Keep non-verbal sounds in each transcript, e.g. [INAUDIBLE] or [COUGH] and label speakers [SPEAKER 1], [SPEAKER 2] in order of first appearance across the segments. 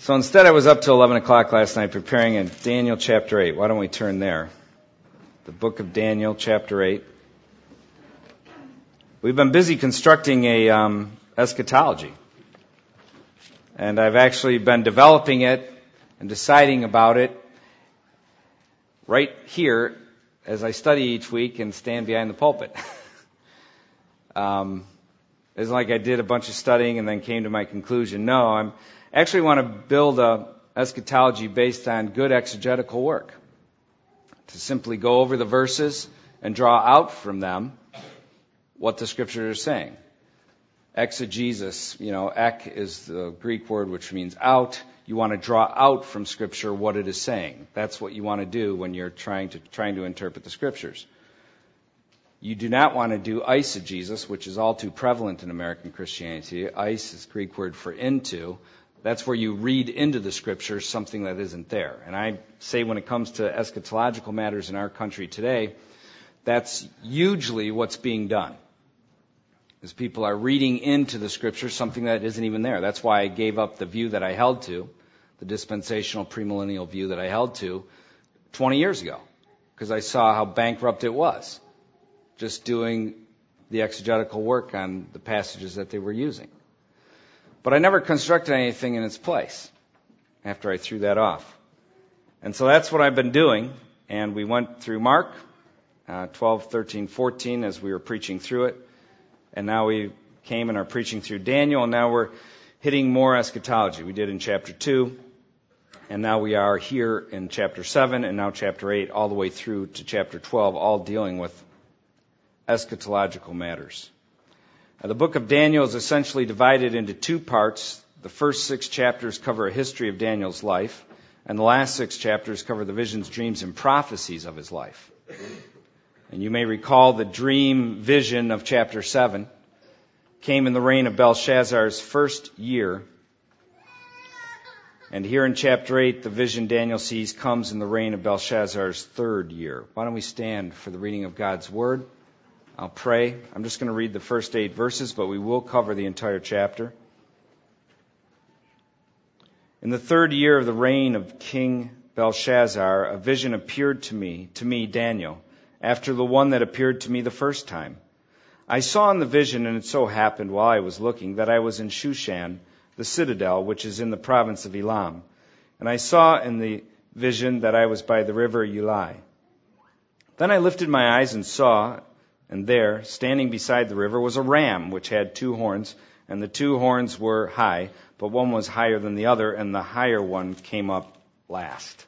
[SPEAKER 1] So instead, I was up till 11 o'clock last night preparing in Daniel chapter 8. Why don't we turn there? The book of Daniel, chapter 8. We've been busy constructing a um, eschatology. And I've actually been developing it and deciding about it right here as I study each week and stand behind the pulpit. [LAUGHS] um, it's like I did a bunch of studying and then came to my conclusion. No, I'm actually want to build a eschatology based on good exegetical work. To simply go over the verses and draw out from them what the scriptures are saying. Exegesis, you know, ek is the Greek word which means out. You want to draw out from scripture what it is saying. That's what you want to do when you're trying to trying to interpret the scriptures. You do not want to do eisegesis, which is all too prevalent in American Christianity. Eis is Greek word for into. That's where you read into the scriptures something that isn't there. And I say when it comes to eschatological matters in our country today, that's hugely what's being done. Is people are reading into the scriptures something that isn't even there. That's why I gave up the view that I held to, the dispensational premillennial view that I held to 20 years ago, because I saw how bankrupt it was just doing the exegetical work on the passages that they were using. But I never constructed anything in its place after I threw that off. And so that's what I've been doing. And we went through Mark uh, 12, 13, 14 as we were preaching through it. And now we came and are preaching through Daniel, and now we're hitting more eschatology. We did in chapter 2, and now we are here in chapter 7, and now chapter 8, all the way through to chapter 12, all dealing with eschatological matters. Now, the book of Daniel is essentially divided into two parts. The first six chapters cover a history of Daniel's life, and the last six chapters cover the visions, dreams, and prophecies of his life. And you may recall the dream vision of chapter 7 came in the reign of Belshazzar's first year. And here in chapter 8, the vision Daniel sees comes in the reign of Belshazzar's third year. Why don't we stand for the reading of God's Word? I'll pray. I'm just going to read the first eight verses, but we will cover the entire chapter. In the third year of the reign of King Belshazzar, a vision appeared to me, to me, Daniel, after the one that appeared to me the first time. I saw in the vision, and it so happened while I was looking, that I was in Shushan, the citadel, which is in the province of Elam. And I saw in the vision that I was by the river Ulai. Then I lifted my eyes and saw, and there, standing beside the river, was a ram which had two horns, and the two horns were high, but one was higher than the other, and the higher one came up last.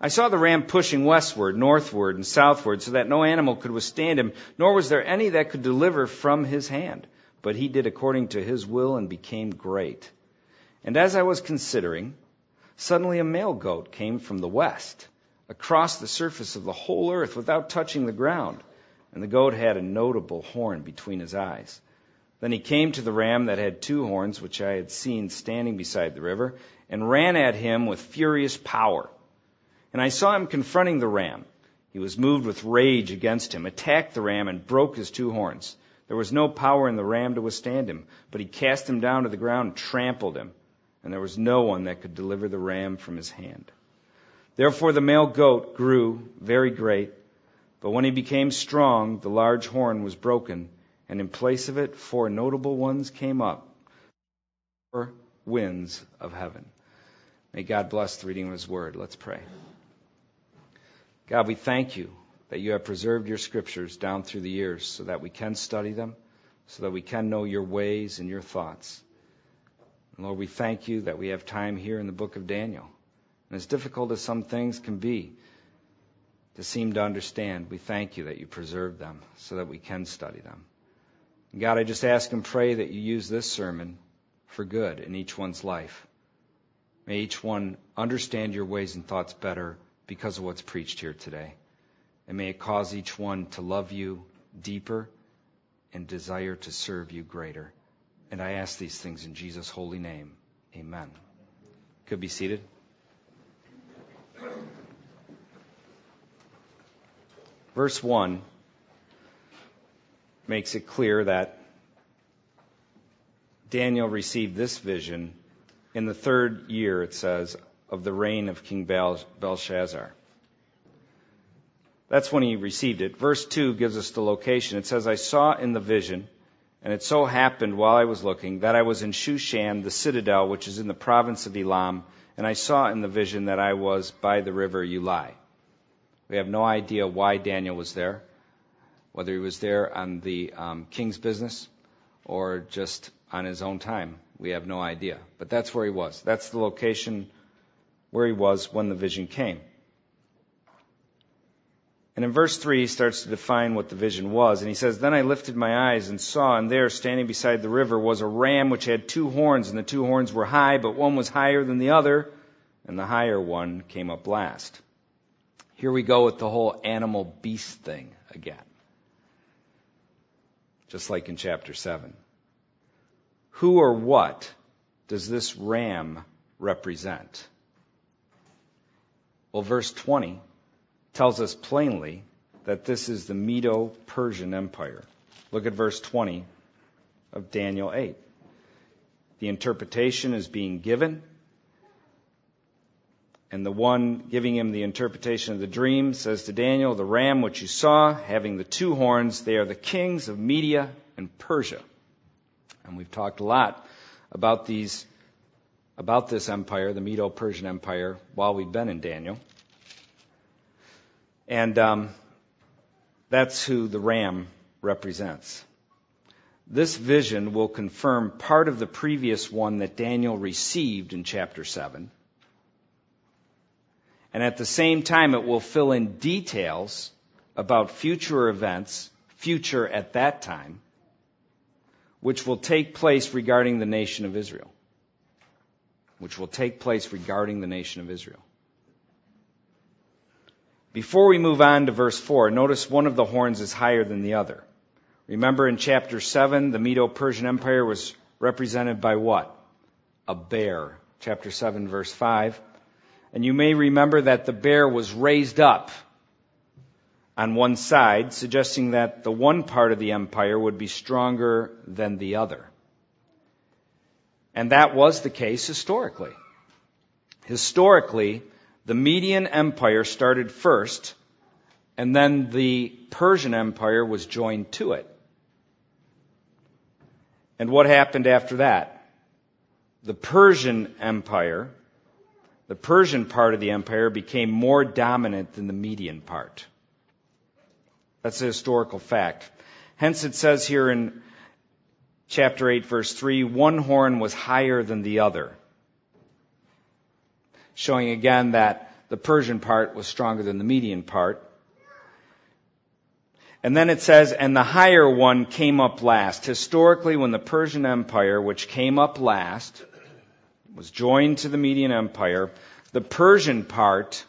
[SPEAKER 1] I saw the ram pushing westward, northward, and southward, so that no animal could withstand him, nor was there any that could deliver from his hand. But he did according to his will and became great. And as I was considering, suddenly a male goat came from the west, across the surface of the whole earth without touching the ground and the goat had a notable horn between his eyes. Then he came to the ram that had two horns, which I had seen standing beside the river, and ran at him with furious power. And I saw him confronting the ram. He was moved with rage against him, attacked the ram, and broke his two horns. There was no power in the ram to withstand him, but he cast him down to the ground and trampled him, and there was no one that could deliver the ram from his hand. Therefore the male goat grew very great but when he became strong, the large horn was broken, and in place of it, four notable ones came up. Four winds of heaven. May God bless the reading of his word. Let's pray. God, we thank you that you have preserved your scriptures down through the years so that we can study them, so that we can know your ways and your thoughts. And Lord, we thank you that we have time here in the book of Daniel. And as difficult as some things can be, to seem to understand, we thank you that you preserved them so that we can study them. God, I just ask and pray that you use this sermon for good in each one's life. May each one understand your ways and thoughts better because of what's preached here today. And may it cause each one to love you deeper and desire to serve you greater. And I ask these things in Jesus' holy name. Amen. Could be seated. Verse 1 makes it clear that Daniel received this vision in the third year, it says, of the reign of King Belshazzar. That's when he received it. Verse 2 gives us the location. It says, I saw in the vision, and it so happened while I was looking, that I was in Shushan, the citadel, which is in the province of Elam, and I saw in the vision that I was by the river Ulai. We have no idea why Daniel was there, whether he was there on the um, king's business or just on his own time. We have no idea. But that's where he was. That's the location where he was when the vision came. And in verse 3, he starts to define what the vision was. And he says, Then I lifted my eyes and saw, and there, standing beside the river, was a ram which had two horns, and the two horns were high, but one was higher than the other, and the higher one came up last. Here we go with the whole animal beast thing again. Just like in chapter 7. Who or what does this ram represent? Well, verse 20 tells us plainly that this is the Medo Persian Empire. Look at verse 20 of Daniel 8. The interpretation is being given, and the one giving him the interpretation of the dream says to Daniel, The ram which you saw, having the two horns, they are the kings of Media and Persia. And we've talked a lot about these, about this empire, the Medo Persian Empire, while we've been in Daniel. And um, that's who the ram represents. This vision will confirm part of the previous one that Daniel received in chapter 7. And at the same time, it will fill in details about future events, future at that time, which will take place regarding the nation of Israel. Which will take place regarding the nation of Israel. Before we move on to verse 4, notice one of the horns is higher than the other. Remember in chapter 7, the Medo Persian Empire was represented by what? A bear. Chapter 7, verse 5. And you may remember that the bear was raised up on one side, suggesting that the one part of the empire would be stronger than the other. And that was the case historically. Historically, the Median Empire started first, and then the Persian Empire was joined to it. And what happened after that? The Persian Empire, the Persian part of the empire became more dominant than the Median part. That's a historical fact. Hence it says here in chapter 8 verse 3, one horn was higher than the other showing again that the Persian part was stronger than the Median part. And then it says, and the higher one came up last. Historically, when the Persian Empire, which came up last, was joined to the Median Empire, the Persian part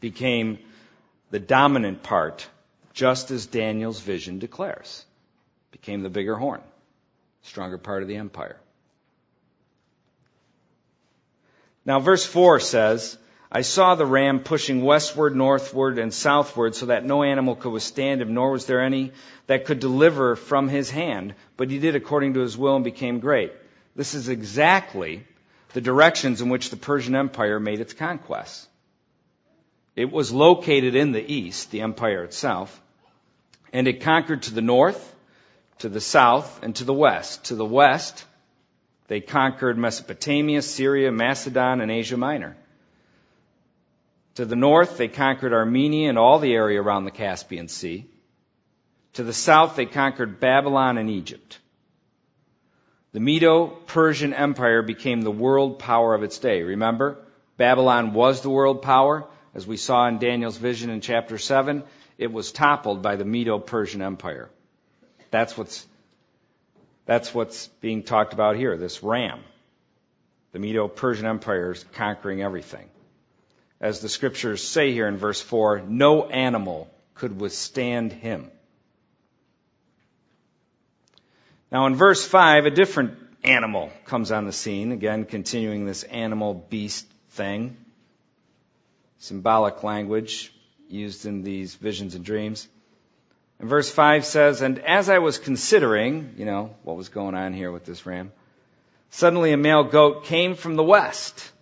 [SPEAKER 1] became the dominant part, just as Daniel's vision declares. Became the bigger horn, stronger part of the empire. Now, verse 4 says, I saw the ram pushing westward, northward, and southward so that no animal could withstand him, nor was there any that could deliver from his hand. But he did according to his will and became great. This is exactly the directions in which the Persian Empire made its conquests. It was located in the east, the empire itself, and it conquered to the north, to the south, and to the west. To the west, they conquered Mesopotamia, Syria, Macedon, and Asia Minor. To the north, they conquered Armenia and all the area around the Caspian Sea. To the south, they conquered Babylon and Egypt. The Medo Persian Empire became the world power of its day. Remember, Babylon was the world power. As we saw in Daniel's vision in chapter 7, it was toppled by the Medo Persian Empire. That's what's that's what's being talked about here, this ram. The Medo Persian Empire is conquering everything. As the scriptures say here in verse 4, no animal could withstand him. Now in verse 5, a different animal comes on the scene, again continuing this animal beast thing. Symbolic language used in these visions and dreams. And verse 5 says, And as I was considering, you know, what was going on here with this ram, Suddenly a male goat came from the west,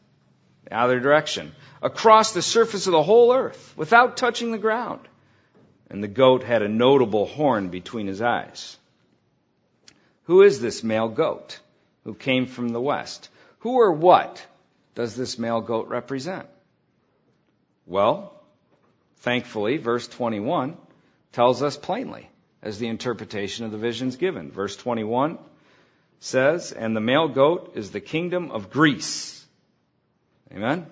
[SPEAKER 1] the other direction, across the surface of the whole earth without touching the ground. And the goat had a notable horn between his eyes. Who is this male goat who came from the west? Who or what does this male goat represent? Well, thankfully, verse 21 tells us plainly as the interpretation of the visions given. Verse 21 says, And the male goat is the kingdom of Greece. Amen?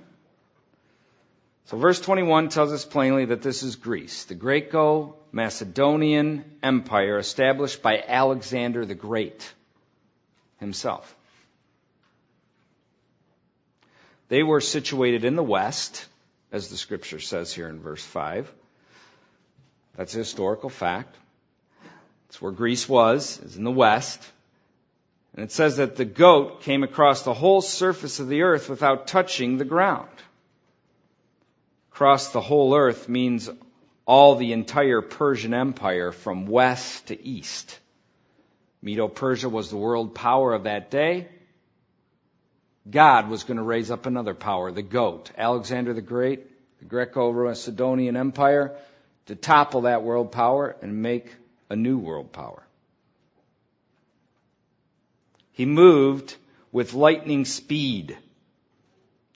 [SPEAKER 1] So verse 21 tells us plainly that this is Greece, the Greco-Macedonian Empire established by Alexander the Great himself. They were situated in the west, as the scripture says here in verse 5. That's a historical fact. It's where Greece was, is in the west. And it says that the goat came across the whole surface of the earth without touching the ground. Across the whole earth means all the entire Persian Empire from west to east. Medo Persia was the world power of that day. God was going to raise up another power, the goat, Alexander the Great, the Greco-Macedonian Empire, to topple that world power and make a new world power. He moved with lightning speed.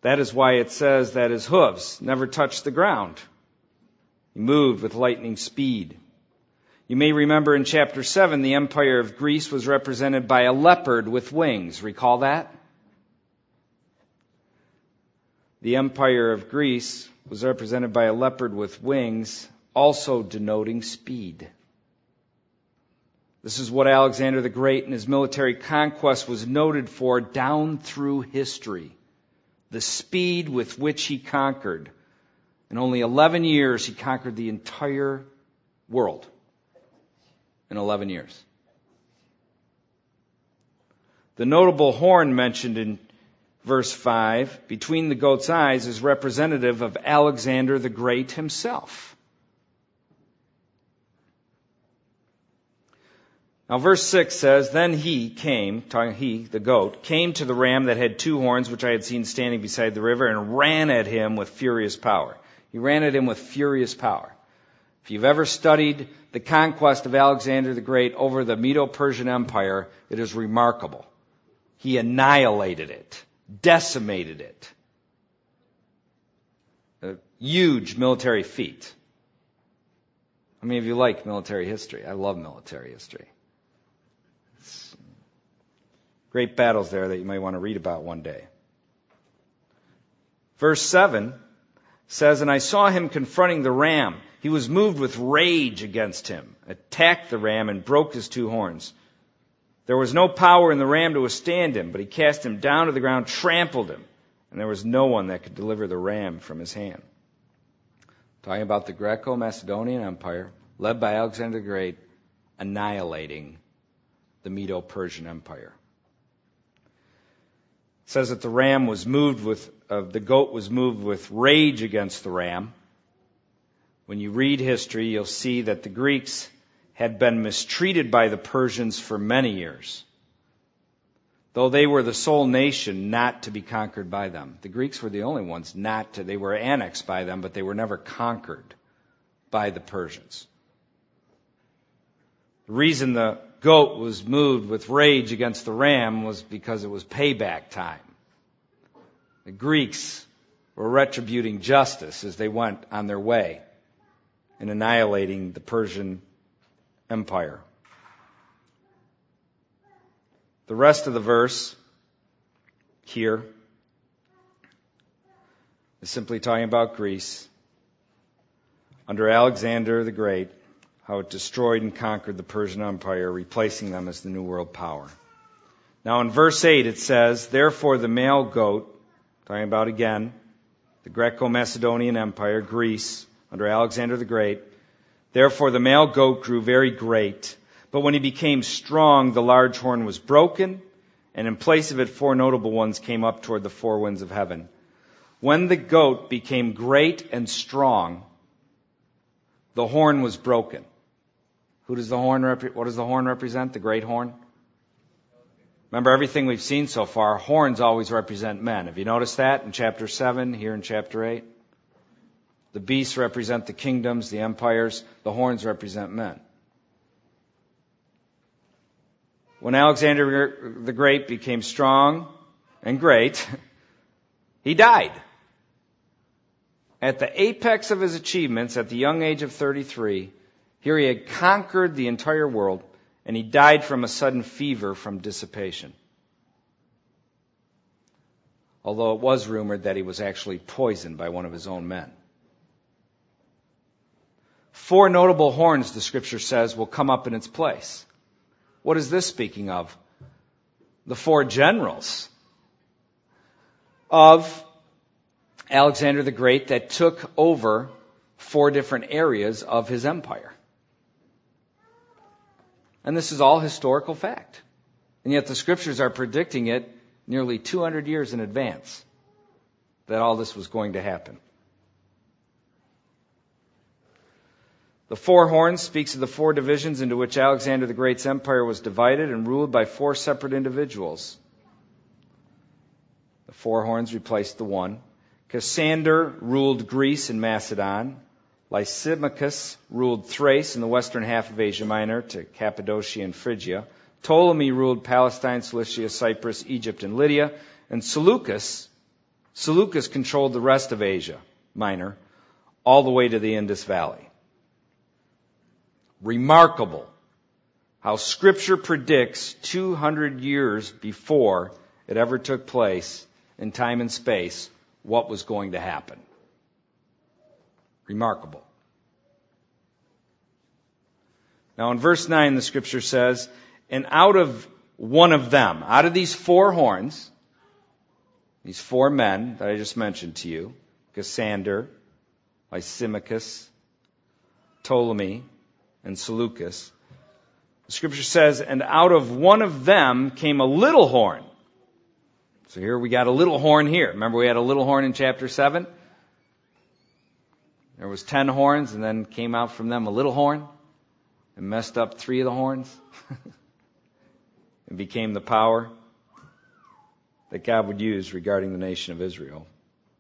[SPEAKER 1] That is why it says that his hooves never touched the ground. He moved with lightning speed. You may remember in chapter 7, the empire of Greece was represented by a leopard with wings. Recall that? The empire of Greece was represented by a leopard with wings, also denoting speed. This is what Alexander the Great and his military conquest was noted for down through history. The speed with which he conquered. In only 11 years, he conquered the entire world. In 11 years. The notable horn mentioned in verse 5, between the goat's eyes, is representative of Alexander the Great himself. Now, verse 6 says, Then he came, he, the goat, came to the ram that had two horns, which I had seen standing beside the river, and ran at him with furious power. He ran at him with furious power. If you've ever studied the conquest of Alexander the Great over the Medo Persian Empire, it is remarkable. He annihilated it decimated it. A huge military feat. How many of you like military history? I love military history. It's great battles there that you might want to read about one day. Verse 7 says, And I saw him confronting the ram. He was moved with rage against him, attacked the ram, and broke his two horns. There was no power in the ram to withstand him, but he cast him down to the ground, trampled him, and there was no one that could deliver the ram from his hand. Talking about the Greco Macedonian Empire, led by Alexander the Great, annihilating the Medo Persian Empire. Says that the ram was moved with, uh, the goat was moved with rage against the ram. When you read history, you'll see that the Greeks had been mistreated by the Persians for many years, though they were the sole nation not to be conquered by them. The Greeks were the only ones not to, they were annexed by them, but they were never conquered by the Persians. The reason the goat was moved with rage against the ram was because it was payback time. The Greeks were retributing justice as they went on their way in annihilating the Persian Empire. The rest of the verse here is simply talking about Greece under Alexander the Great, how it destroyed and conquered the Persian Empire, replacing them as the New World power. Now in verse 8 it says, Therefore the male goat, talking about again, the Greco-Macedonian Empire, Greece, under Alexander the Great, Therefore the male goat grew very great. But when he became strong, the large horn was broken, and in place of it, four notable ones came up toward the four winds of heaven. When the goat became great and strong, the horn was broken. Who does the horn rep- what does the horn represent? The great horn? Remember everything we've seen so far, horns always represent men. Have you noticed that in chapter 7, here in chapter 8? The beasts represent the kingdoms, the empires, the horns represent men. When Alexander the Great became strong and great, [LAUGHS] he died. At the apex of his achievements, at the young age of 33, here he had conquered the entire world, and he died from a sudden fever from dissipation. Although it was rumored that he was actually poisoned by one of his own men. Four notable horns, the scripture says, will come up in its place. What is this speaking of? The four generals of Alexander the Great that took over four different areas of his empire. And this is all historical fact. And yet the scriptures are predicting it nearly 200 years in advance that all this was going to happen. The four horns speaks of the four divisions into which Alexander the Great's empire was divided and ruled by four separate individuals. The four horns replaced the one. Cassander ruled Greece and Macedon. Lysimachus ruled Thrace in the western half of Asia Minor to Cappadocia and Phrygia. Ptolemy ruled Palestine, Cilicia, Cyprus, Egypt, and Lydia. And Seleucus, Seleucus controlled the rest of Asia Minor, all the way to the Indus Valley. Remarkable how scripture predicts 200 years before it ever took place in time and space what was going to happen. Remarkable. Now in verse 9 the scripture says, and out of one of them, out of these four horns, these four men that I just mentioned to you, Cassander, Lysimachus, Ptolemy, and Seleucus, the scripture says, and out of one of them came a little horn so here we got a little horn here. Remember we had a little horn in chapter 7? There was 10 horns and then came out from them a little horn and messed up three of the horns [LAUGHS] and became the power that God would use regarding the nation of Israel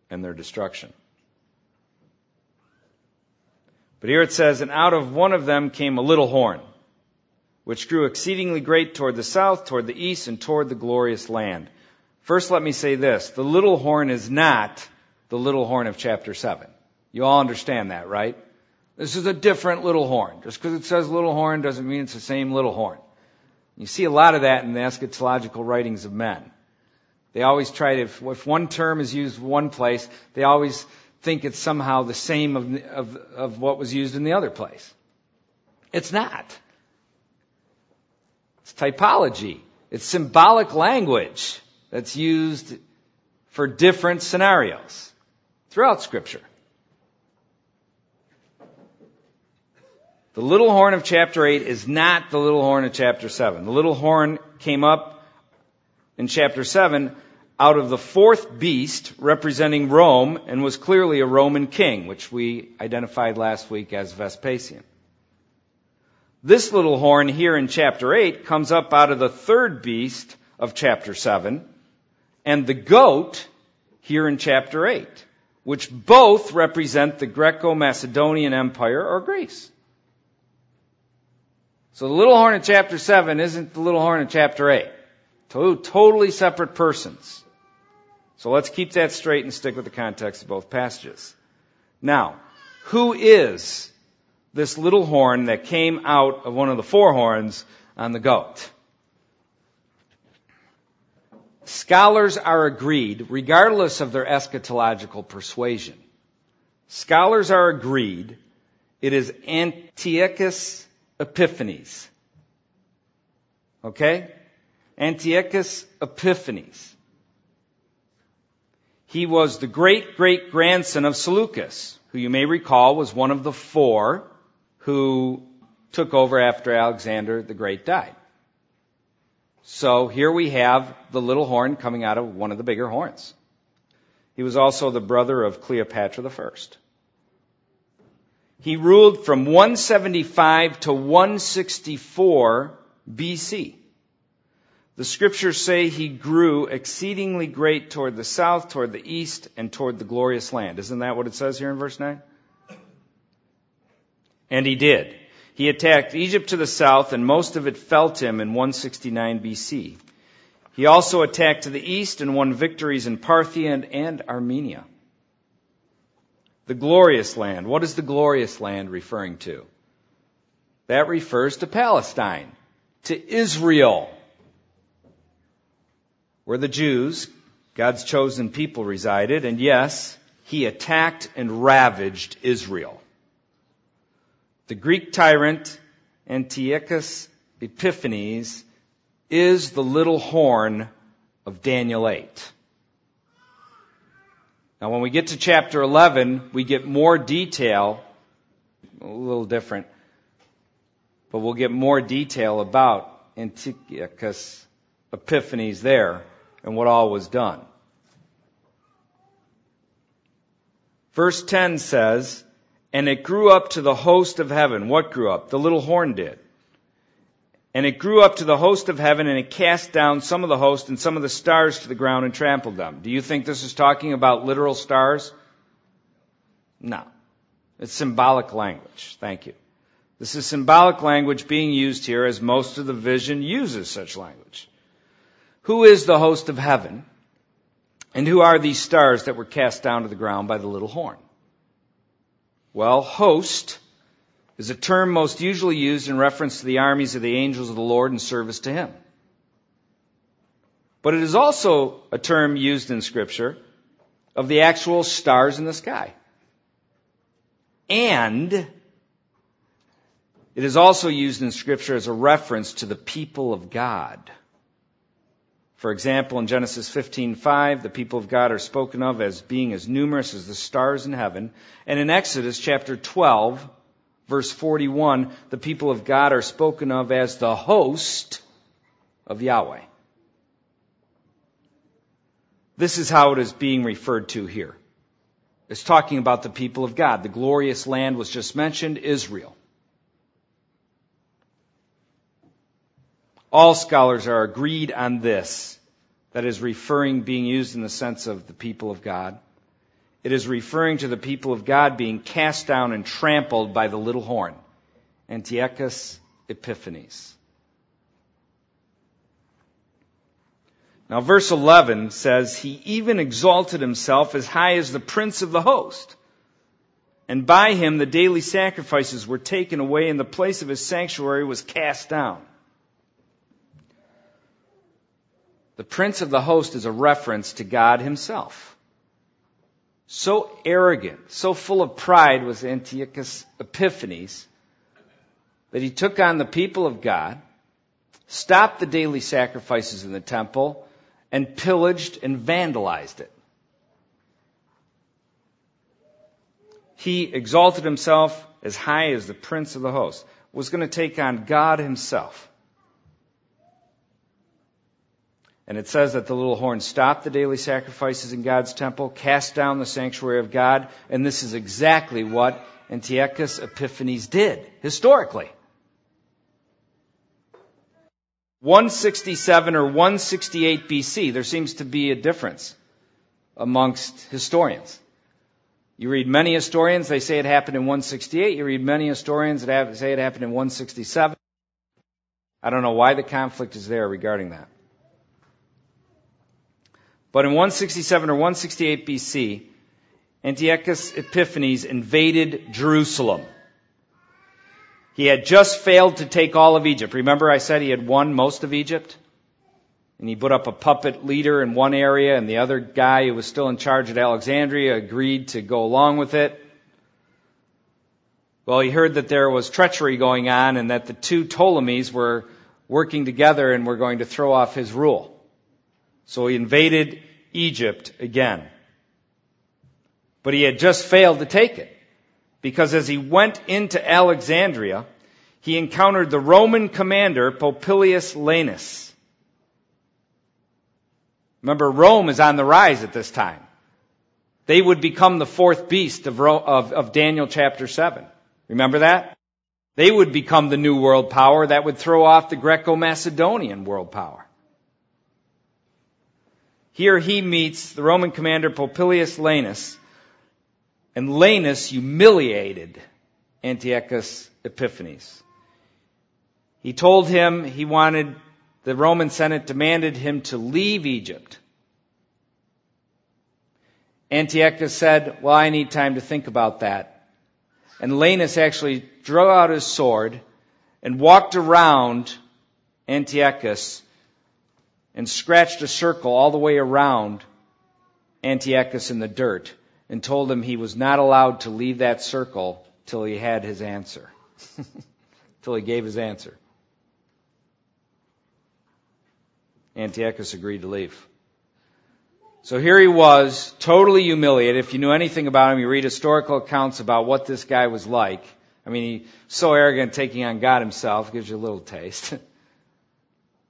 [SPEAKER 1] and their destruction. But here it says, and out of one of them came a little horn, which grew exceedingly great toward the south, toward the east, and toward the glorious land. First, let me say this. The little horn is not the little horn of chapter 7. You all understand that, right? This is a different little horn. Just because it says little horn doesn't mean it's the same little horn. You see a lot of that in the eschatological writings of men. They always try to, if one term is used one place, they always think it's somehow the same of, of, of what was used in the other place. It's not. It's typology. It's symbolic language that's used for different scenarios throughout Scripture. The little horn of chapter 8 is not the little horn of chapter 7. The little horn came up in chapter 7 out of the fourth beast representing Rome and was clearly a Roman king, which we identified last week as Vespasian. This little horn here in chapter 8 comes up out of the third beast of chapter 7, and the goat here in chapter 8, which both represent the Greco-Macedonian Empire or Greece. So the little horn in chapter 7 isn't the little horn in chapter 8. Two totally separate persons. So let's keep that straight and stick with the context of both passages. Now, who is this little horn that came out of one of the four horns on the goat? Scholars are agreed, regardless of their eschatological persuasion. Scholars are agreed it is Antiochus Epiphanes. Okay? Antiochus Epiphanes. He was the great great grandson of Seleucus, who you may recall was one of the four who took over after Alexander the Great died. So here we have the little horn coming out of one of the bigger horns. He was also the brother of Cleopatra I. He ruled from 175 to 164 BC. The scriptures say he grew exceedingly great toward the south, toward the east, and toward the glorious land. Isn't that what it says here in verse 9? And he did. He attacked Egypt to the south, and most of it fell to him in 169 BC. He also attacked to the east and won victories in Parthia and Armenia. The glorious land. What is the glorious land referring to? That refers to Palestine, to Israel, where the Jews, God's chosen people, resided. And yes, he attacked and ravaged Israel. The Greek tyrant Antiochus Epiphanes is the little horn of Daniel 8. Now, when we get to chapter 11, we get more detail, a little different, but we'll get more detail about Antiochus Epiphanes there and what all was done. Verse 10 says, And it grew up to the host of heaven. What grew up? The little horn did. And it grew up to the host of heaven, and it cast down some of the host and some of the stars to the ground and trampled them. Do you think this is talking about literal stars? No. It's symbolic language. Thank you. This is symbolic language being used here as most of the vision uses such language. Who is the host of heaven? And who are these stars that were cast down to the ground by the little horn? Well, host is a term most usually used in reference to the armies of the angels of the Lord in service to Him. But it is also a term used in Scripture of the actual stars in the sky. And it is also used in Scripture as a reference to the people of God. For example, in Genesis 15:5, the people of God are spoken of as being as numerous as the stars in heaven, and in Exodus chapter 12, verse 41, the people of God are spoken of as the host of Yahweh. This is how it is being referred to here. It's talking about the people of God. The glorious land was just mentioned, Israel. All scholars are agreed on this. That is referring, being used in the sense of the people of God. It is referring to the people of God being cast down and trampled by the little horn, Antiochus Epiphanes. Now, verse 11 says, He even exalted himself as high as the prince of the host. And by him the daily sacrifices were taken away, and the place of his sanctuary was cast down. The prince of the host is a reference to God himself. So arrogant, so full of pride was Antiochus Epiphanes that he took on the people of God, stopped the daily sacrifices in the temple, and pillaged and vandalized it. He exalted himself as high as the prince of the host, was going to take on God himself. And it says that the little horn stopped the daily sacrifices in God's temple, cast down the sanctuary of God, and this is exactly what Antiochus Epiphanes did, historically. 167 or 168 BC, there seems to be a difference amongst historians. You read many historians, they say it happened in 168. You read many historians that say it happened in 167. I don't know why the conflict is there regarding that. But in 167 or 168 BC, Antiochus Epiphanes invaded Jerusalem. He had just failed to take all of Egypt. Remember I said he had won most of Egypt? And he put up a puppet leader in one area and the other guy who was still in charge at Alexandria agreed to go along with it. Well, he heard that there was treachery going on and that the two Ptolemies were working together and were going to throw off his rule. So he invaded Egypt again. But he had just failed to take it. Because as he went into Alexandria, he encountered the Roman commander Popilius Laenas. Remember, Rome is on the rise at this time. They would become the fourth beast of, of, of Daniel chapter 7. Remember that? They would become the new world power that would throw off the Greco-Macedonian world power. Here he meets the Roman commander Popilius Laenas, and Laenas humiliated Antiochus Epiphanes. He told him he wanted, the Roman Senate demanded him to leave Egypt. Antiochus said, Well, I need time to think about that. And Laenas actually drew out his sword and walked around Antiochus and scratched a circle all the way around Antiochus in the dirt and told him he was not allowed to leave that circle till he had his answer. [LAUGHS] till he gave his answer. Antiochus agreed to leave. So here he was, totally humiliated. If you knew anything about him, you read historical accounts about what this guy was like. I mean, he's so arrogant taking on God himself, gives you a little taste. [LAUGHS]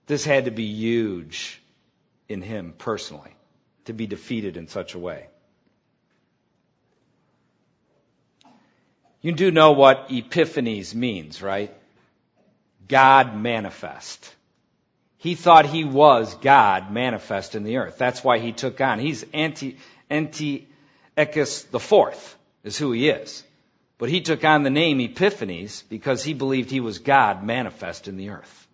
[SPEAKER 1] This had to be huge in him personally to be defeated in such a way. You do know what Epiphanes means, right? God manifest. He thought he was God manifest in the earth. That's why he took on. He's anti, Antiochus the fourth is who he is. But he took on the name Epiphanes because he believed he was God manifest in the earth.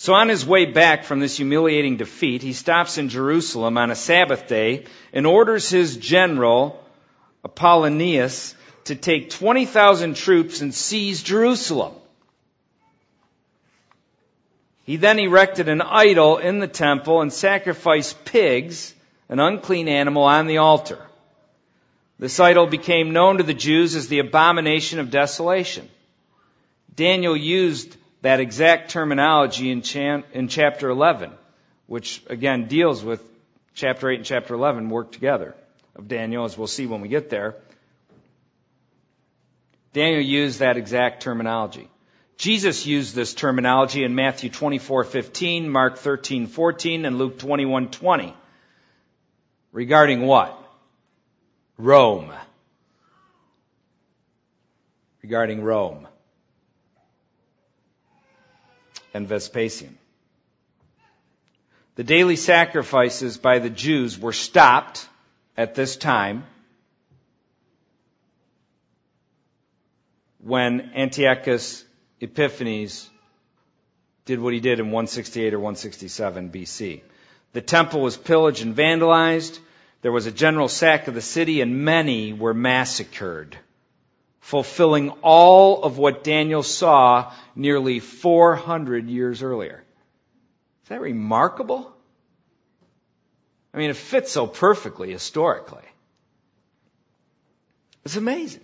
[SPEAKER 1] So on his way back from this humiliating defeat, he stops in Jerusalem on a Sabbath day and orders his general, Apollonius, to take 20,000 troops and seize Jerusalem. He then erected an idol in the temple and sacrificed pigs, an unclean animal, on the altar. This idol became known to the Jews as the abomination of desolation. Daniel used that exact terminology in, in chapter 11, which again deals with chapter 8 and chapter 11 work together of Daniel, as we'll see when we get there. Daniel used that exact terminology. Jesus used this terminology in Matthew 24:15, Mark 13:14, and Luke 21:20. Regarding what? Rome. Regarding Rome and Vespasian. The daily sacrifices by the Jews were stopped at this time when Antiochus Epiphanes did what he did in 168 or 167 BC. The temple was pillaged and vandalized. There was a general sack of the city and many were massacred fulfilling all of what Daniel saw nearly 400 years earlier. Is that remarkable? I mean, it fits so perfectly historically. It's amazing.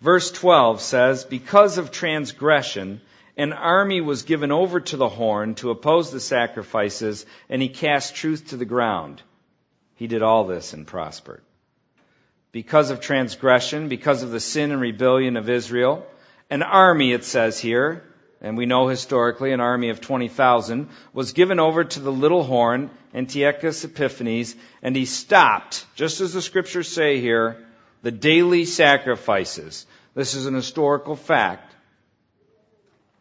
[SPEAKER 1] Verse 12 says, Because of transgression, an army was given over to the horn to oppose the sacrifices, and he cast truth to the ground. He did all this and prospered because of transgression, because of the sin and rebellion of Israel. An army, it says here, and we know historically an army of 20,000, was given over to the little horn, Antiochus Epiphanes, and he stopped, just as the scriptures say here, the daily sacrifices. This is an historical fact,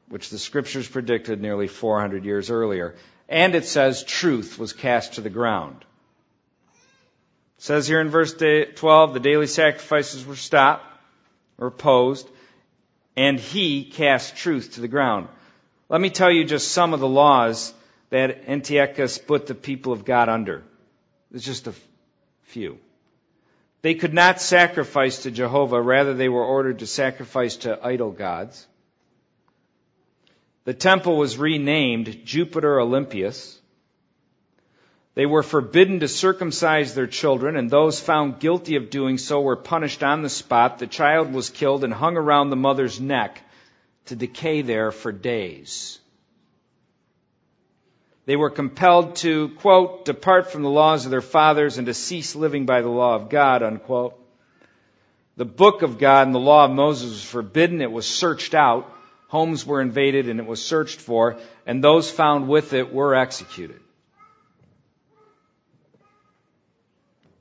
[SPEAKER 1] which the scriptures predicted nearly 400 years earlier. And it says truth was cast to the ground. It says here in verse 12, the daily sacrifices were stopped, or opposed, and he cast truth to the ground. Let me tell you just some of the laws that Antiochus put the people of God under. It's just a few. They could not sacrifice to Jehovah, rather they were ordered to sacrifice to idol gods. The temple was renamed Jupiter Olympius. They were forbidden to circumcise their children, and those found guilty of doing so were punished on the spot. The child was killed and hung around the mother's neck to decay there for days. They were compelled to, quote, depart from the laws of their fathers and to cease living by the law of God, unquote. The book of God and the law of Moses was forbidden. It was searched out. Homes were invaded and it was searched for, and those found with it were executed.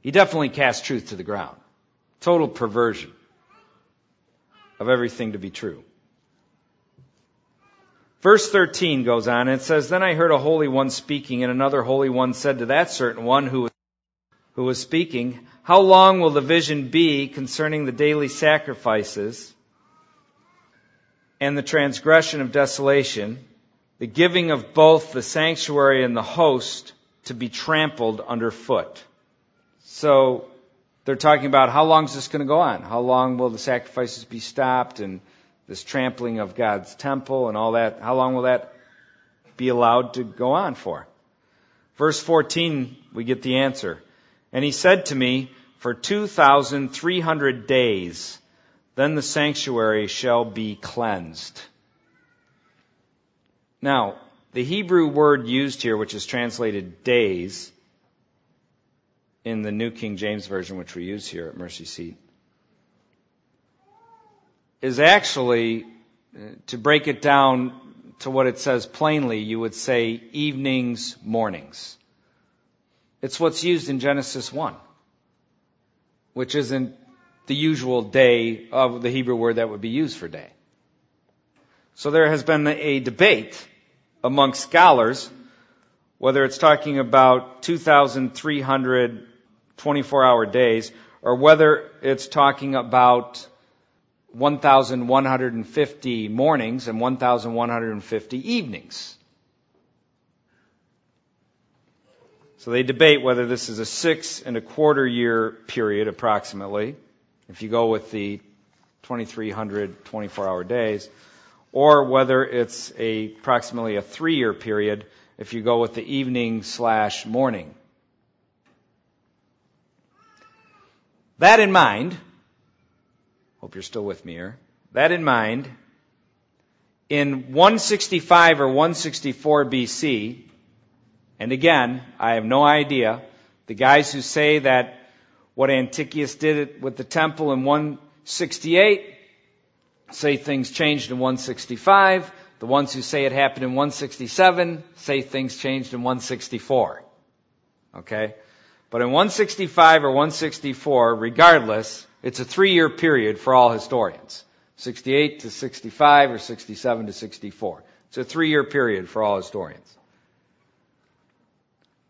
[SPEAKER 1] He definitely cast truth to the ground. Total perversion of everything to be true. Verse 13 goes on, and says, Then I heard a holy one speaking, and another holy one said to that certain one who, who was speaking, How long will the vision be concerning the daily sacrifices and the transgression of desolation, the giving of both the sanctuary and the host to be trampled underfoot? So, they're talking about how long is this going to go on? How long will the sacrifices be stopped and this trampling of God's temple and all that, how long will that be allowed to go on for? Verse 14, we get the answer. And he said to me, For 2,300 days, then the sanctuary shall be cleansed. Now, the Hebrew word used here, which is translated days, in the New King James Version, which we use here at Mercy Seat, is actually, uh, to break it down to what it says plainly, you would say evenings, mornings. It's what's used in Genesis 1, which isn't the usual day of the Hebrew word that would be used for day. So there has been a debate among scholars whether it's talking about 2,300 24 hour days or whether it's talking about 1,150 mornings and 1,150 evenings. So they debate whether this is a six and a quarter year period approximately, if you go with the 2,300 24 hour days, or whether it's a, approximately a three year period if you go with the evening slash morning. That in mind, Hope you're still with me here. That in mind, in 165 or 164 BC, and again, I have no idea, the guys who say that what Antiochus did with the temple in 168 say things changed in 165. The ones who say it happened in 167 say things changed in 164. Okay? But in 165 or 164, regardless, it's a three year period for all historians. 68 to 65 or 67 to 64. It's a three year period for all historians.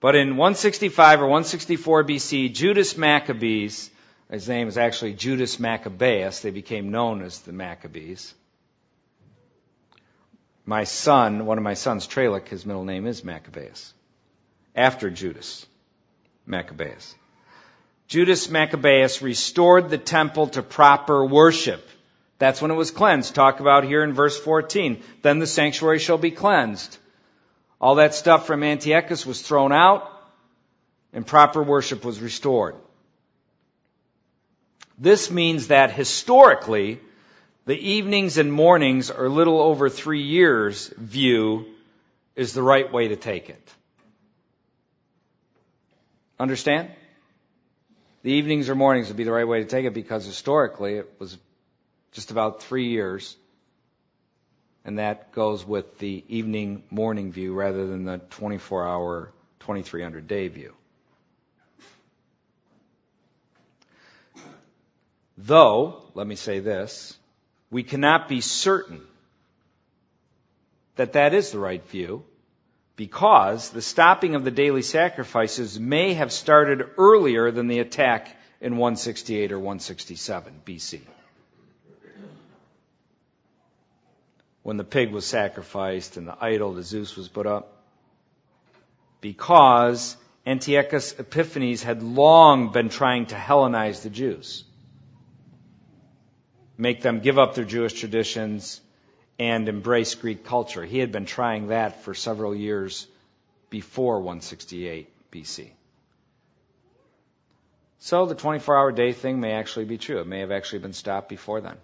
[SPEAKER 1] But in 165 or 164 BC, Judas Maccabees, his name is actually Judas Maccabeus, they became known as the Maccabees. My son, one of my sons, Trelic, his middle name is Maccabeus. After Judas Maccabeus. Judas Maccabeus restored the temple to proper worship. That's when it was cleansed. Talk about here in verse 14. Then the sanctuary shall be cleansed. All that stuff from Antiochus was thrown out and proper worship was restored. This means that historically, the evenings and mornings or little over three years view is the right way to take it. Understand? The evenings or mornings would be the right way to take it because historically it was just about three years. And that goes with the evening morning view rather than the 24 hour, 2300 day view. Though, let me say this, we cannot be certain that that is the right view because the stopping of the daily sacrifices may have started earlier than the attack in 168 or 167 BC. When the pig was sacrificed and the idol to Zeus was put up. Because Antiochus Epiphanes had long been trying to Hellenize the Jews. Make them give up their Jewish traditions and embrace Greek culture. He had been trying that for several years before 168 BC. So the 24 hour day thing may actually be true. It may have actually been stopped before then.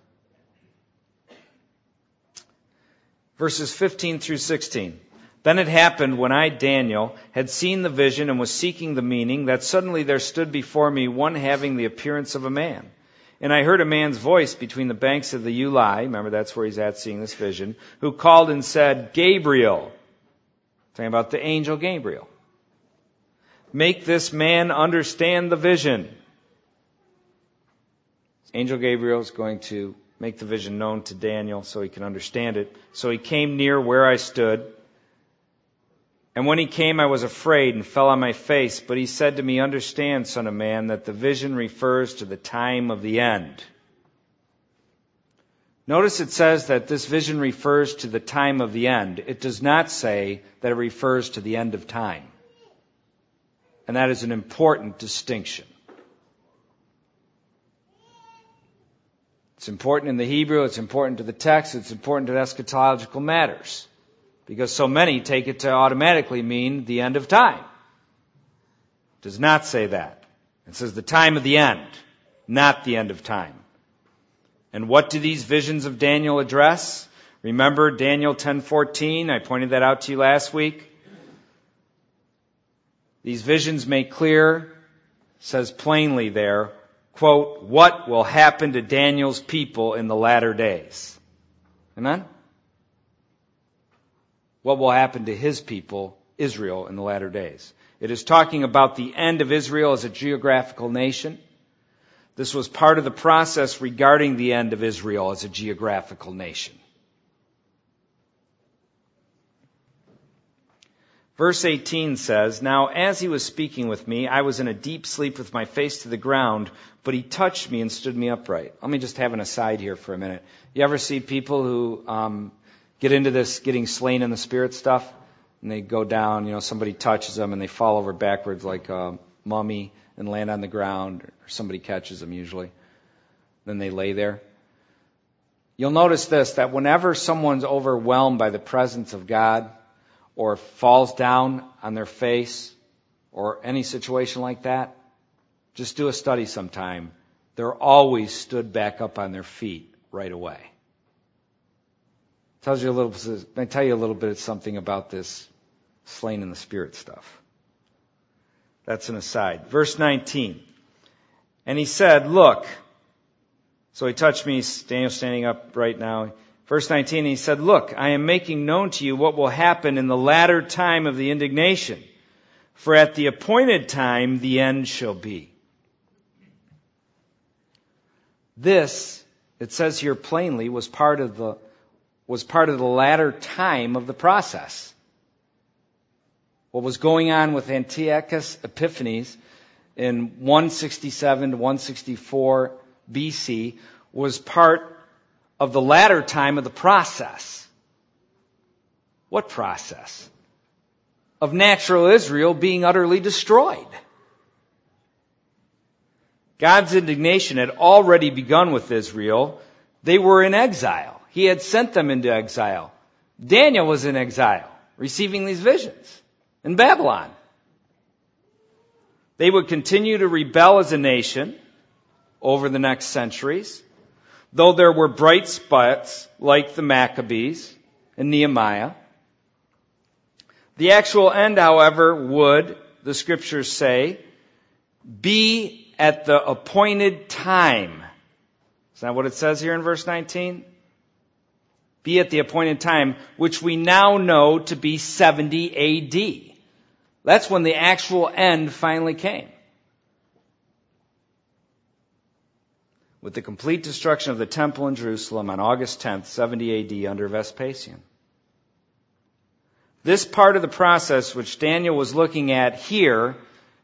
[SPEAKER 1] Verses 15 through 16. Then it happened when I, Daniel, had seen the vision and was seeking the meaning that suddenly there stood before me one having the appearance of a man. And I heard a man's voice between the banks of the Ulai, remember that's where he's at seeing this vision, who called and said, Gabriel, talking about the angel Gabriel, make this man understand the vision. Angel Gabriel is going to make the vision known to Daniel so he can understand it. So he came near where I stood. And when he came, I was afraid and fell on my face. But he said to me, Understand, son of man, that the vision refers to the time of the end. Notice it says that this vision refers to the time of the end. It does not say that it refers to the end of time. And that is an important distinction. It's important in the Hebrew, it's important to the text, it's important to eschatological matters. Because so many take it to automatically mean the end of time. It does not say that. It says the time of the end, not the end of time. And what do these visions of Daniel address? Remember Daniel 10:14, I pointed that out to you last week. These visions make clear, says plainly there, quote, what will happen to Daniel's people in the latter days. Amen? What will happen to his people, Israel, in the latter days. It is talking about the end of Israel as a geographical nation. This was part of the process regarding the end of Israel as a geographical nation. Verse 18 says, Now as he was speaking with me, I was in a deep sleep with my face to the ground, but he touched me and stood me upright. Let me just have an aside here for a minute. You ever see people who um, get into this getting slain in the spirit stuff? And they go down, you know, somebody touches them and they fall over backwards like a mummy and land on the ground, or somebody catches them usually. Then they lay there. You'll notice this, that whenever someone's overwhelmed by the presence of God, or falls down on their face or any situation like that, just do a study sometime. They're always stood back up on their feet right away. Tells you a little, I tell you a little bit of something about this slain in the spirit stuff. That's an aside. Verse 19. And he said, look, so he touched me, Daniel standing up right now. Verse 19, he said, Look, I am making known to you what will happen in the latter time of the indignation, for at the appointed time the end shall be. This, it says here plainly, was part of the, was part of the latter time of the process. What was going on with Antiochus Epiphanes in 167 to 164 BC was part of the latter time of the process. What process? Of natural Israel being utterly destroyed. God's indignation had already begun with Israel. They were in exile. He had sent them into exile. Daniel was in exile, receiving these visions in Babylon. They would continue to rebel as a nation over the next centuries. Though there were bright spots like the Maccabees and Nehemiah, the actual end, however, would, the scriptures say, be at the appointed time. Is that what it says here in verse 19? Be at the appointed time, which we now know to be 70 AD. That's when the actual end finally came. with the complete destruction of the temple in Jerusalem on August 10th, 70 AD under Vespasian. This part of the process which Daniel was looking at here,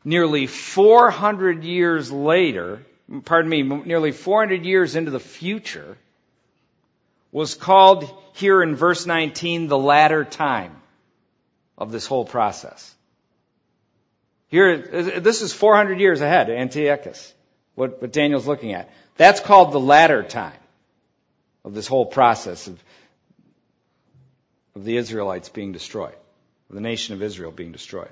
[SPEAKER 1] nearly 400 years later, pardon me, nearly 400 years into the future, was called here in verse 19 the latter time of this whole process. Here, this is 400 years ahead, Antiochus, what, what Daniel's looking at. That's called the latter time of this whole process of, of the Israelites being destroyed, of the nation of Israel being destroyed.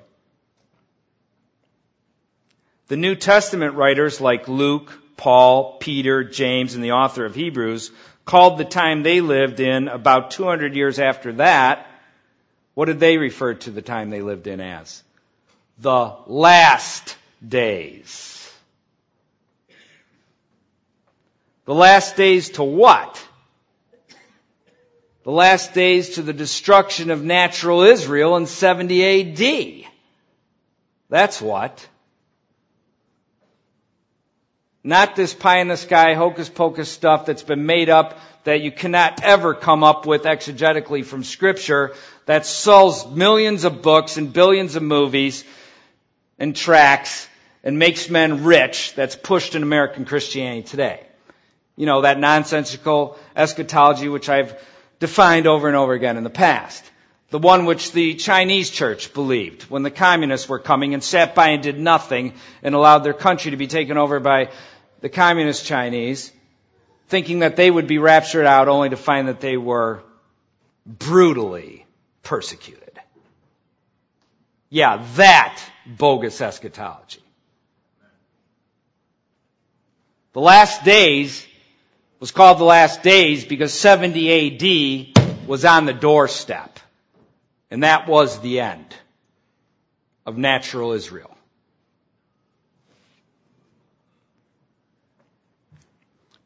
[SPEAKER 1] The New Testament writers like Luke, Paul, Peter, James, and the author of Hebrews called the time they lived in about 200 years after that, what did they refer to the time they lived in as? The last days. The last days to what? The last days to the destruction of natural Israel in 70 AD. That's what. Not this pie in the sky, hocus pocus stuff that's been made up that you cannot ever come up with exegetically from scripture that sells millions of books and billions of movies and tracts and makes men rich that's pushed in American Christianity today. You know, that nonsensical eschatology which I've defined over and over again in the past. The one which the Chinese church believed when the communists were coming and sat by and did nothing and allowed their country to be taken over by the communist Chinese, thinking that they would be raptured out only to find that they were brutally persecuted. Yeah, that bogus eschatology. The last days was called the last days because 70 AD was on the doorstep. And that was the end of natural Israel.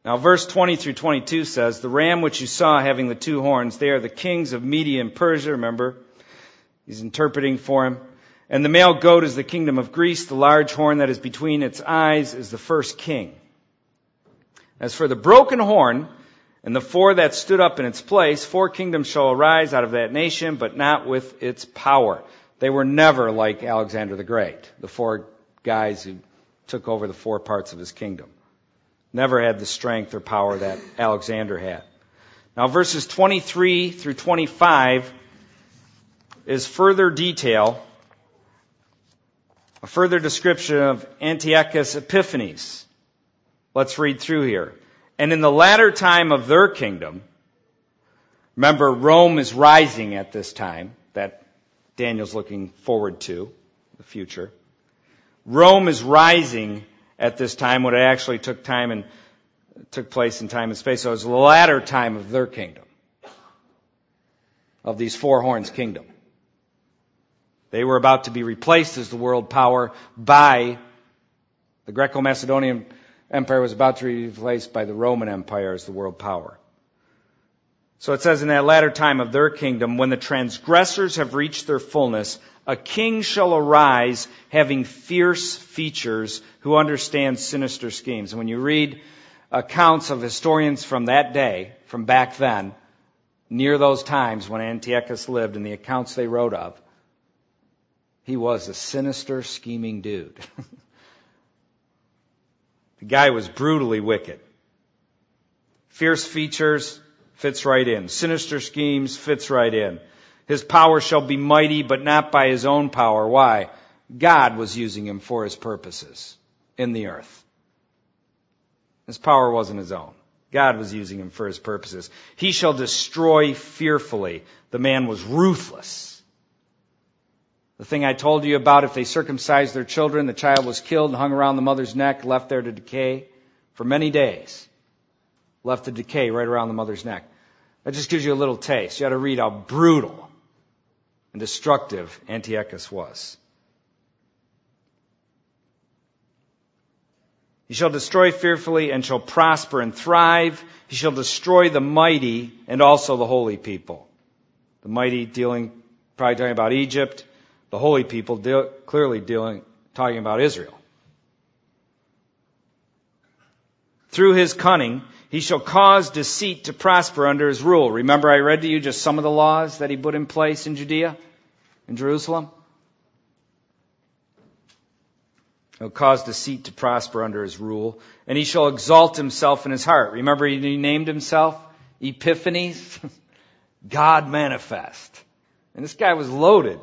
[SPEAKER 1] Now, verse 20 through 22 says, The ram which you saw having the two horns, they are the kings of Media and Persia, remember? He's interpreting for him. And the male goat is the kingdom of Greece. The large horn that is between its eyes is the first king. As for the broken horn, and the four that stood up in its place, four kingdoms shall arise out of that nation, but not with its power. They were never like Alexander the Great, the four guys who took over the four parts of his kingdom never had the strength or power that Alexander had. Now, verses 23 through 25 is further detail, a further description of Antiochus Epiphanes. Let's read through here. And in the latter time of their kingdom, remember Rome is rising at this time, that Daniel's looking forward to, the future. Rome is rising at this time when it actually took time and took place in time and space. So it was the latter time of their kingdom, of these four horns kingdom. They were about to be replaced as the world power by the Greco-Macedonian Empire was about to be replaced by the Roman Empire as the world power. So it says in that latter time of their kingdom, when the transgressors have reached their fullness, a king shall arise having fierce features who understands sinister schemes. And when you read accounts of historians from that day, from back then, near those times when Antiochus lived and the accounts they wrote of, he was a sinister, scheming dude. [LAUGHS] the guy was brutally wicked. Fierce features fits right in. Sinister schemes fits right in. His power shall be mighty, but not by his own power. Why? God was using him for his purposes in the earth. His power wasn't his own. God was using him for his purposes. He shall destroy fearfully. The man was ruthless. The thing I told you about if they circumcised their children, the child was killed and hung around the mother's neck, left there to decay for many days. Left to decay right around the mother's neck. That just gives you a little taste. You got to read how brutal and destructive Antiochus was. He shall destroy fearfully and shall prosper and thrive. He shall destroy the mighty and also the holy people. The mighty dealing, probably talking about Egypt. The holy people deal, clearly dealing, talking about Israel. Through his cunning, he shall cause deceit to prosper under his rule. Remember I read to you just some of the laws that he put in place in Judea, in Jerusalem? He'll cause deceit to prosper under his rule, and he shall exalt himself in his heart. Remember he named himself Epiphanes? [LAUGHS] God manifest. And this guy was loaded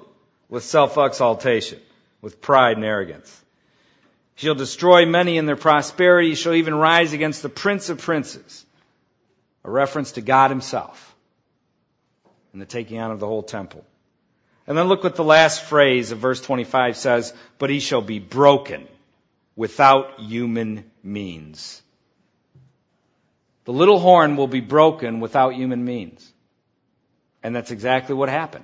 [SPEAKER 1] with self-exaltation, with pride and arrogance. He shall destroy many in their prosperity. He shall even rise against the prince of princes. A reference to God himself and the taking on of the whole temple. And then look what the last phrase of verse 25 says, but he shall be broken without human means. The little horn will be broken without human means. And that's exactly what happened.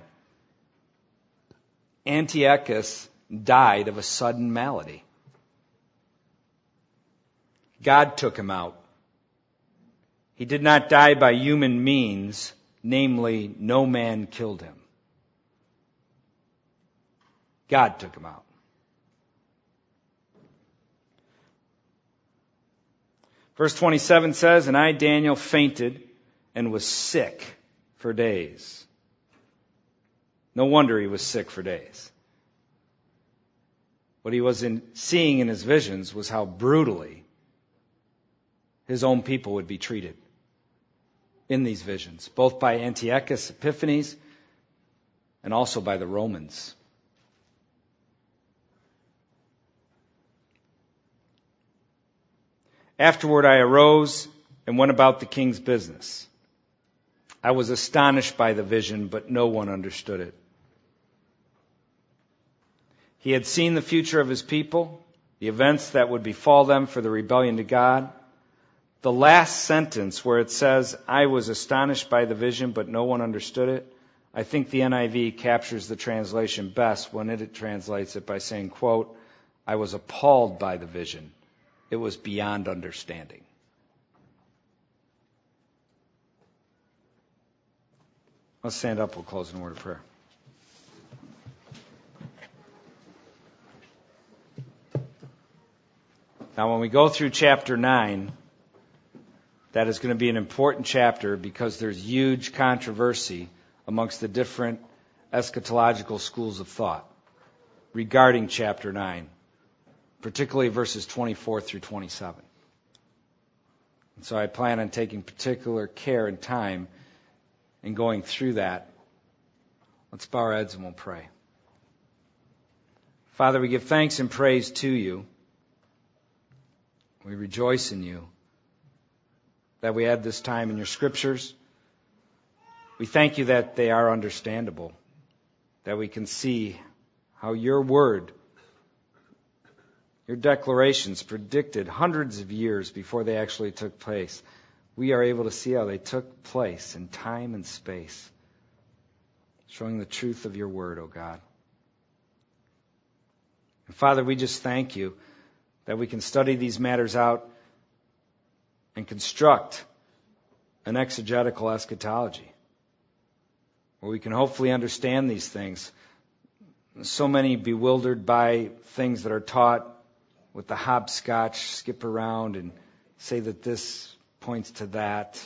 [SPEAKER 1] Antiochus died of a sudden malady. God took him out. He did not die by human means, namely, no man killed him. God took him out. Verse 27 says, And I, Daniel, fainted and was sick for days. No wonder he was sick for days. What he was in, seeing in his visions was how brutally his own people would be treated in these visions, both by Antiochus Epiphanes and also by the Romans. Afterward, I arose and went about the king's business. I was astonished by the vision, but no one understood it. He had seen the future of his people, the events that would befall them for the rebellion to God. The last sentence where it says, I was astonished by the vision, but no one understood it. I think the NIV captures the translation best when it translates it by saying, quote, I was appalled by the vision it was beyond understanding. Let's stand up. We'll close in a word of prayer. Now, when we go through chapter 9, that is going to be an important chapter because there's huge controversy amongst the different eschatological schools of thought regarding chapter 9 particularly verses 24 through 27. And so I plan on taking particular care and time in going through that. Let's bow our heads and we'll pray. Father, we give thanks and praise to you. We rejoice in you that we had this time in your scriptures. We thank you that they are understandable, that we can see how your word your declarations predicted hundreds of years before they actually took place. We are able to see how they took place in time and space, showing the truth of your word, O oh God. And Father, we just thank you that we can study these matters out and construct an exegetical eschatology where we can hopefully understand these things. So many bewildered by things that are taught with the hopscotch, skip around and say that this points to that.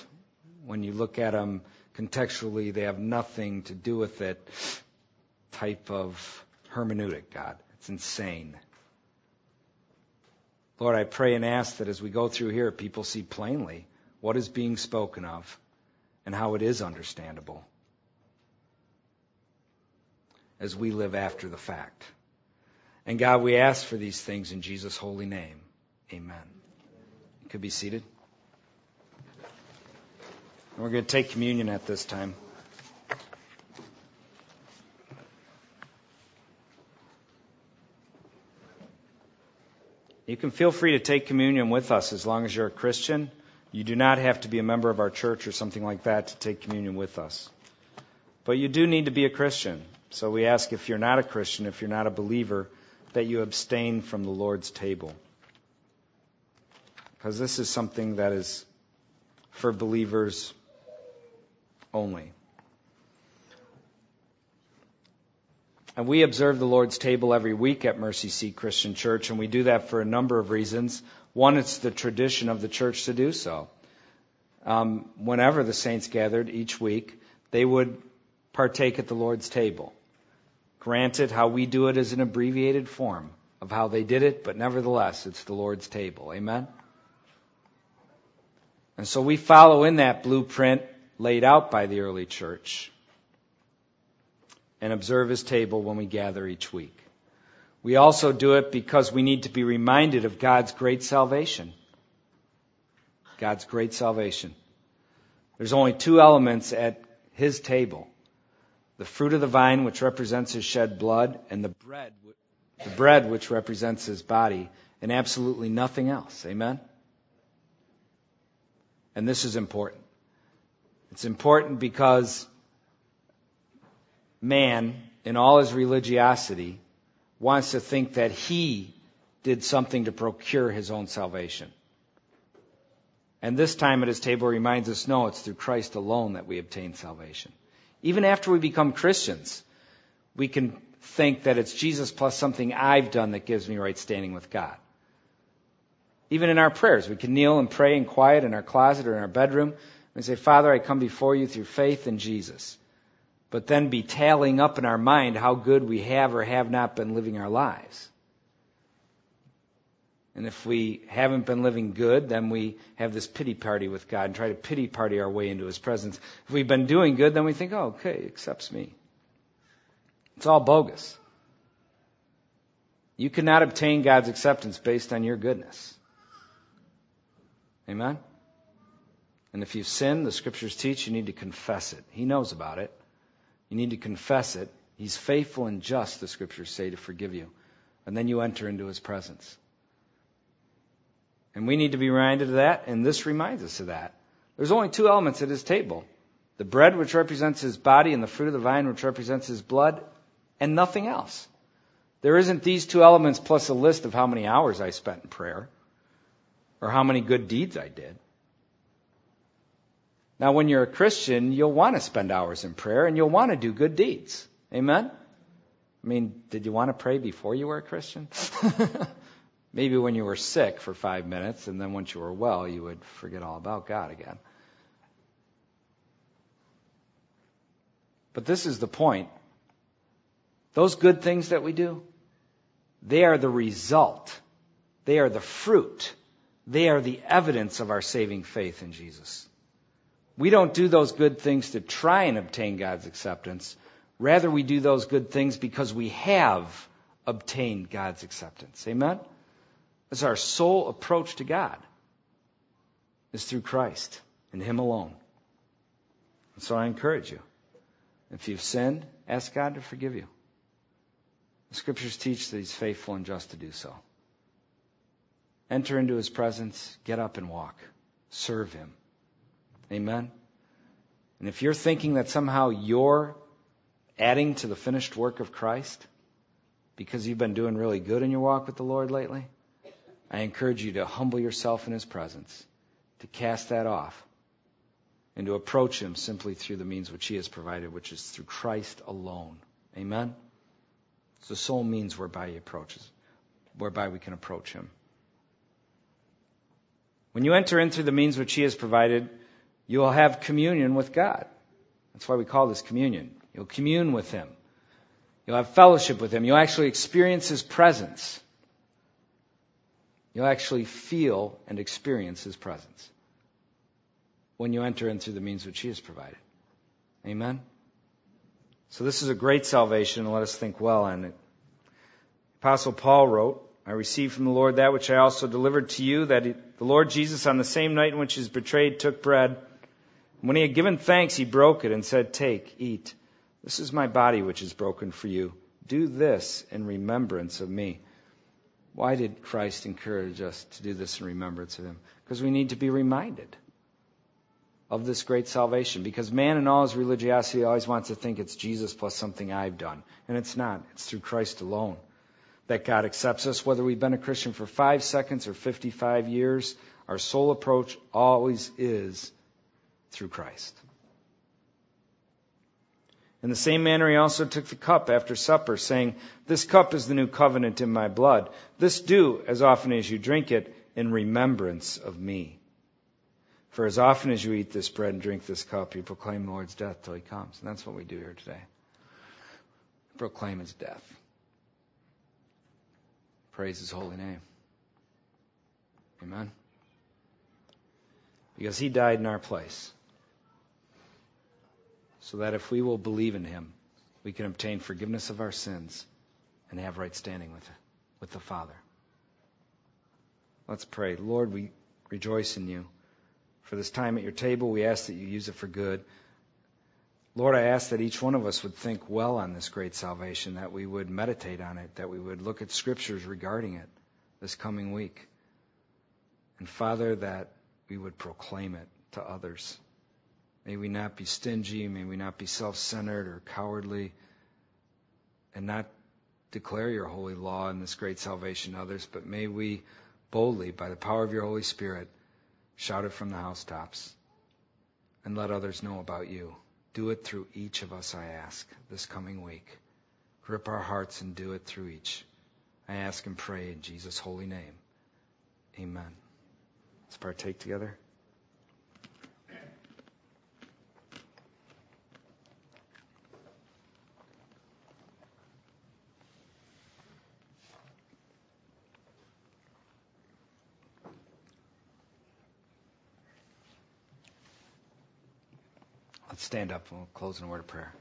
[SPEAKER 1] When you look at them contextually, they have nothing to do with it type of hermeneutic, God. It's insane. Lord, I pray and ask that as we go through here, people see plainly what is being spoken of and how it is understandable as we live after the fact. And God, we ask for these things in Jesus' holy name. Amen. You could be seated. And we're going to take communion at this time. You can feel free to take communion with us as long as you're a Christian. You do not have to be a member of our church or something like that to take communion with us. But you do need to be a Christian. So we ask if you're not a Christian, if you're not a believer, that you abstain from the Lord's table. Because this is something that is for believers only. And we observe the Lord's table every week at Mercy Seat Christian Church, and we do that for a number of reasons. One, it's the tradition of the church to do so. Um, whenever the saints gathered each week, they would partake at the Lord's table. Granted, how we do it is an abbreviated form of how they did it, but nevertheless, it's the Lord's table. Amen? And so we follow in that blueprint laid out by the early church and observe his table when we gather each week. We also do it because we need to be reminded of God's great salvation. God's great salvation. There's only two elements at his table the fruit of the vine, which represents his shed blood, and the bread, the bread which represents his body, and absolutely nothing else. Amen? And this is important. It's important because man, in all his religiosity, wants to think that he did something to procure his own salvation. And this time at his table reminds us no, it's through Christ alone that we obtain salvation. Even after we become Christians, we can think that it's Jesus plus something I've done that gives me right standing with God. Even in our prayers, we can kneel and pray in quiet in our closet or in our bedroom and say, Father, I come before you through faith in Jesus. But then be tallying up in our mind how good we have or have not been living our lives. And if we haven't been living good, then we have this pity party with God and try to pity party our way into His presence. If we've been doing good, then we think, oh, okay, He accepts me. It's all bogus. You cannot obtain God's acceptance based on your goodness. Amen? And if you've sinned, the scriptures teach you need to confess it. He knows about it. You need to confess it. He's faithful and just, the scriptures say, to forgive you. And then you enter into his presence. And we need to be reminded of that, and this reminds us of that. There's only two elements at his table the bread, which represents his body, and the fruit of the vine, which represents his blood, and nothing else. There isn't these two elements plus a list of how many hours I spent in prayer or how many good deeds I did. Now, when you're a Christian, you'll want to spend hours in prayer and you'll want to do good deeds. Amen? I mean, did you want to pray before you were a Christian? [LAUGHS] Maybe when you were sick for five minutes, and then once you were well, you would forget all about God again. But this is the point. Those good things that we do, they are the result. They are the fruit. They are the evidence of our saving faith in Jesus. We don't do those good things to try and obtain God's acceptance. Rather, we do those good things because we have obtained God's acceptance. Amen? It's our sole approach to God is through Christ and Him alone. And so I encourage you. If you've sinned, ask God to forgive you. The scriptures teach that He's faithful and just to do so. Enter into His presence, get up and walk. Serve Him. Amen? And if you're thinking that somehow you're adding to the finished work of Christ because you've been doing really good in your walk with the Lord lately, I encourage you to humble yourself in His presence, to cast that off, and to approach Him simply through the means which He has provided, which is through Christ alone. Amen? It's the sole means whereby He approaches, whereby we can approach Him. When you enter into the means which He has provided, you will have communion with God. That's why we call this communion. You'll commune with Him. You'll have fellowship with Him. You'll actually experience His presence. You'll actually feel and experience His presence when you enter in through the means which He has provided. Amen? So this is a great salvation, and let us think well on it. Apostle Paul wrote, I received from the Lord that which I also delivered to you, that the Lord Jesus, on the same night in which he was betrayed, took bread. When he had given thanks, he broke it and said, Take, eat. This is my body which is broken for you. Do this in remembrance of me. Why did Christ encourage us to do this in remembrance of him? Because we need to be reminded of this great salvation. Because man in all his religiosity always wants to think it's Jesus plus something I've done. And it's not. It's through Christ alone that God accepts us. Whether we've been a Christian for five seconds or 55 years, our sole approach always is through Christ. In the same manner, he also took the cup after supper, saying, This cup is the new covenant in my blood. This do as often as you drink it in remembrance of me. For as often as you eat this bread and drink this cup, you proclaim the Lord's death till he comes. And that's what we do here today. Proclaim his death. Praise his holy name. Amen. Because he died in our place so that if we will believe in him, we can obtain forgiveness of our sins and have right standing with, with the Father. Let's pray. Lord, we rejoice in you. For this time at your table, we ask that you use it for good. Lord, I ask that each one of us would think well on this great salvation, that we would meditate on it, that we would look at scriptures regarding it this coming week. And Father, that we would proclaim it to others. May we not be stingy. May we not be self centered or cowardly and not declare your holy law and this great salvation to others, but may we boldly, by the power of your Holy Spirit, shout it from the housetops and let others know about you. Do it through each of us, I ask, this coming week. Grip our hearts and do it through each. I ask and pray in Jesus' holy name. Amen. Let's partake together. Stand up we'll close in a word of prayer.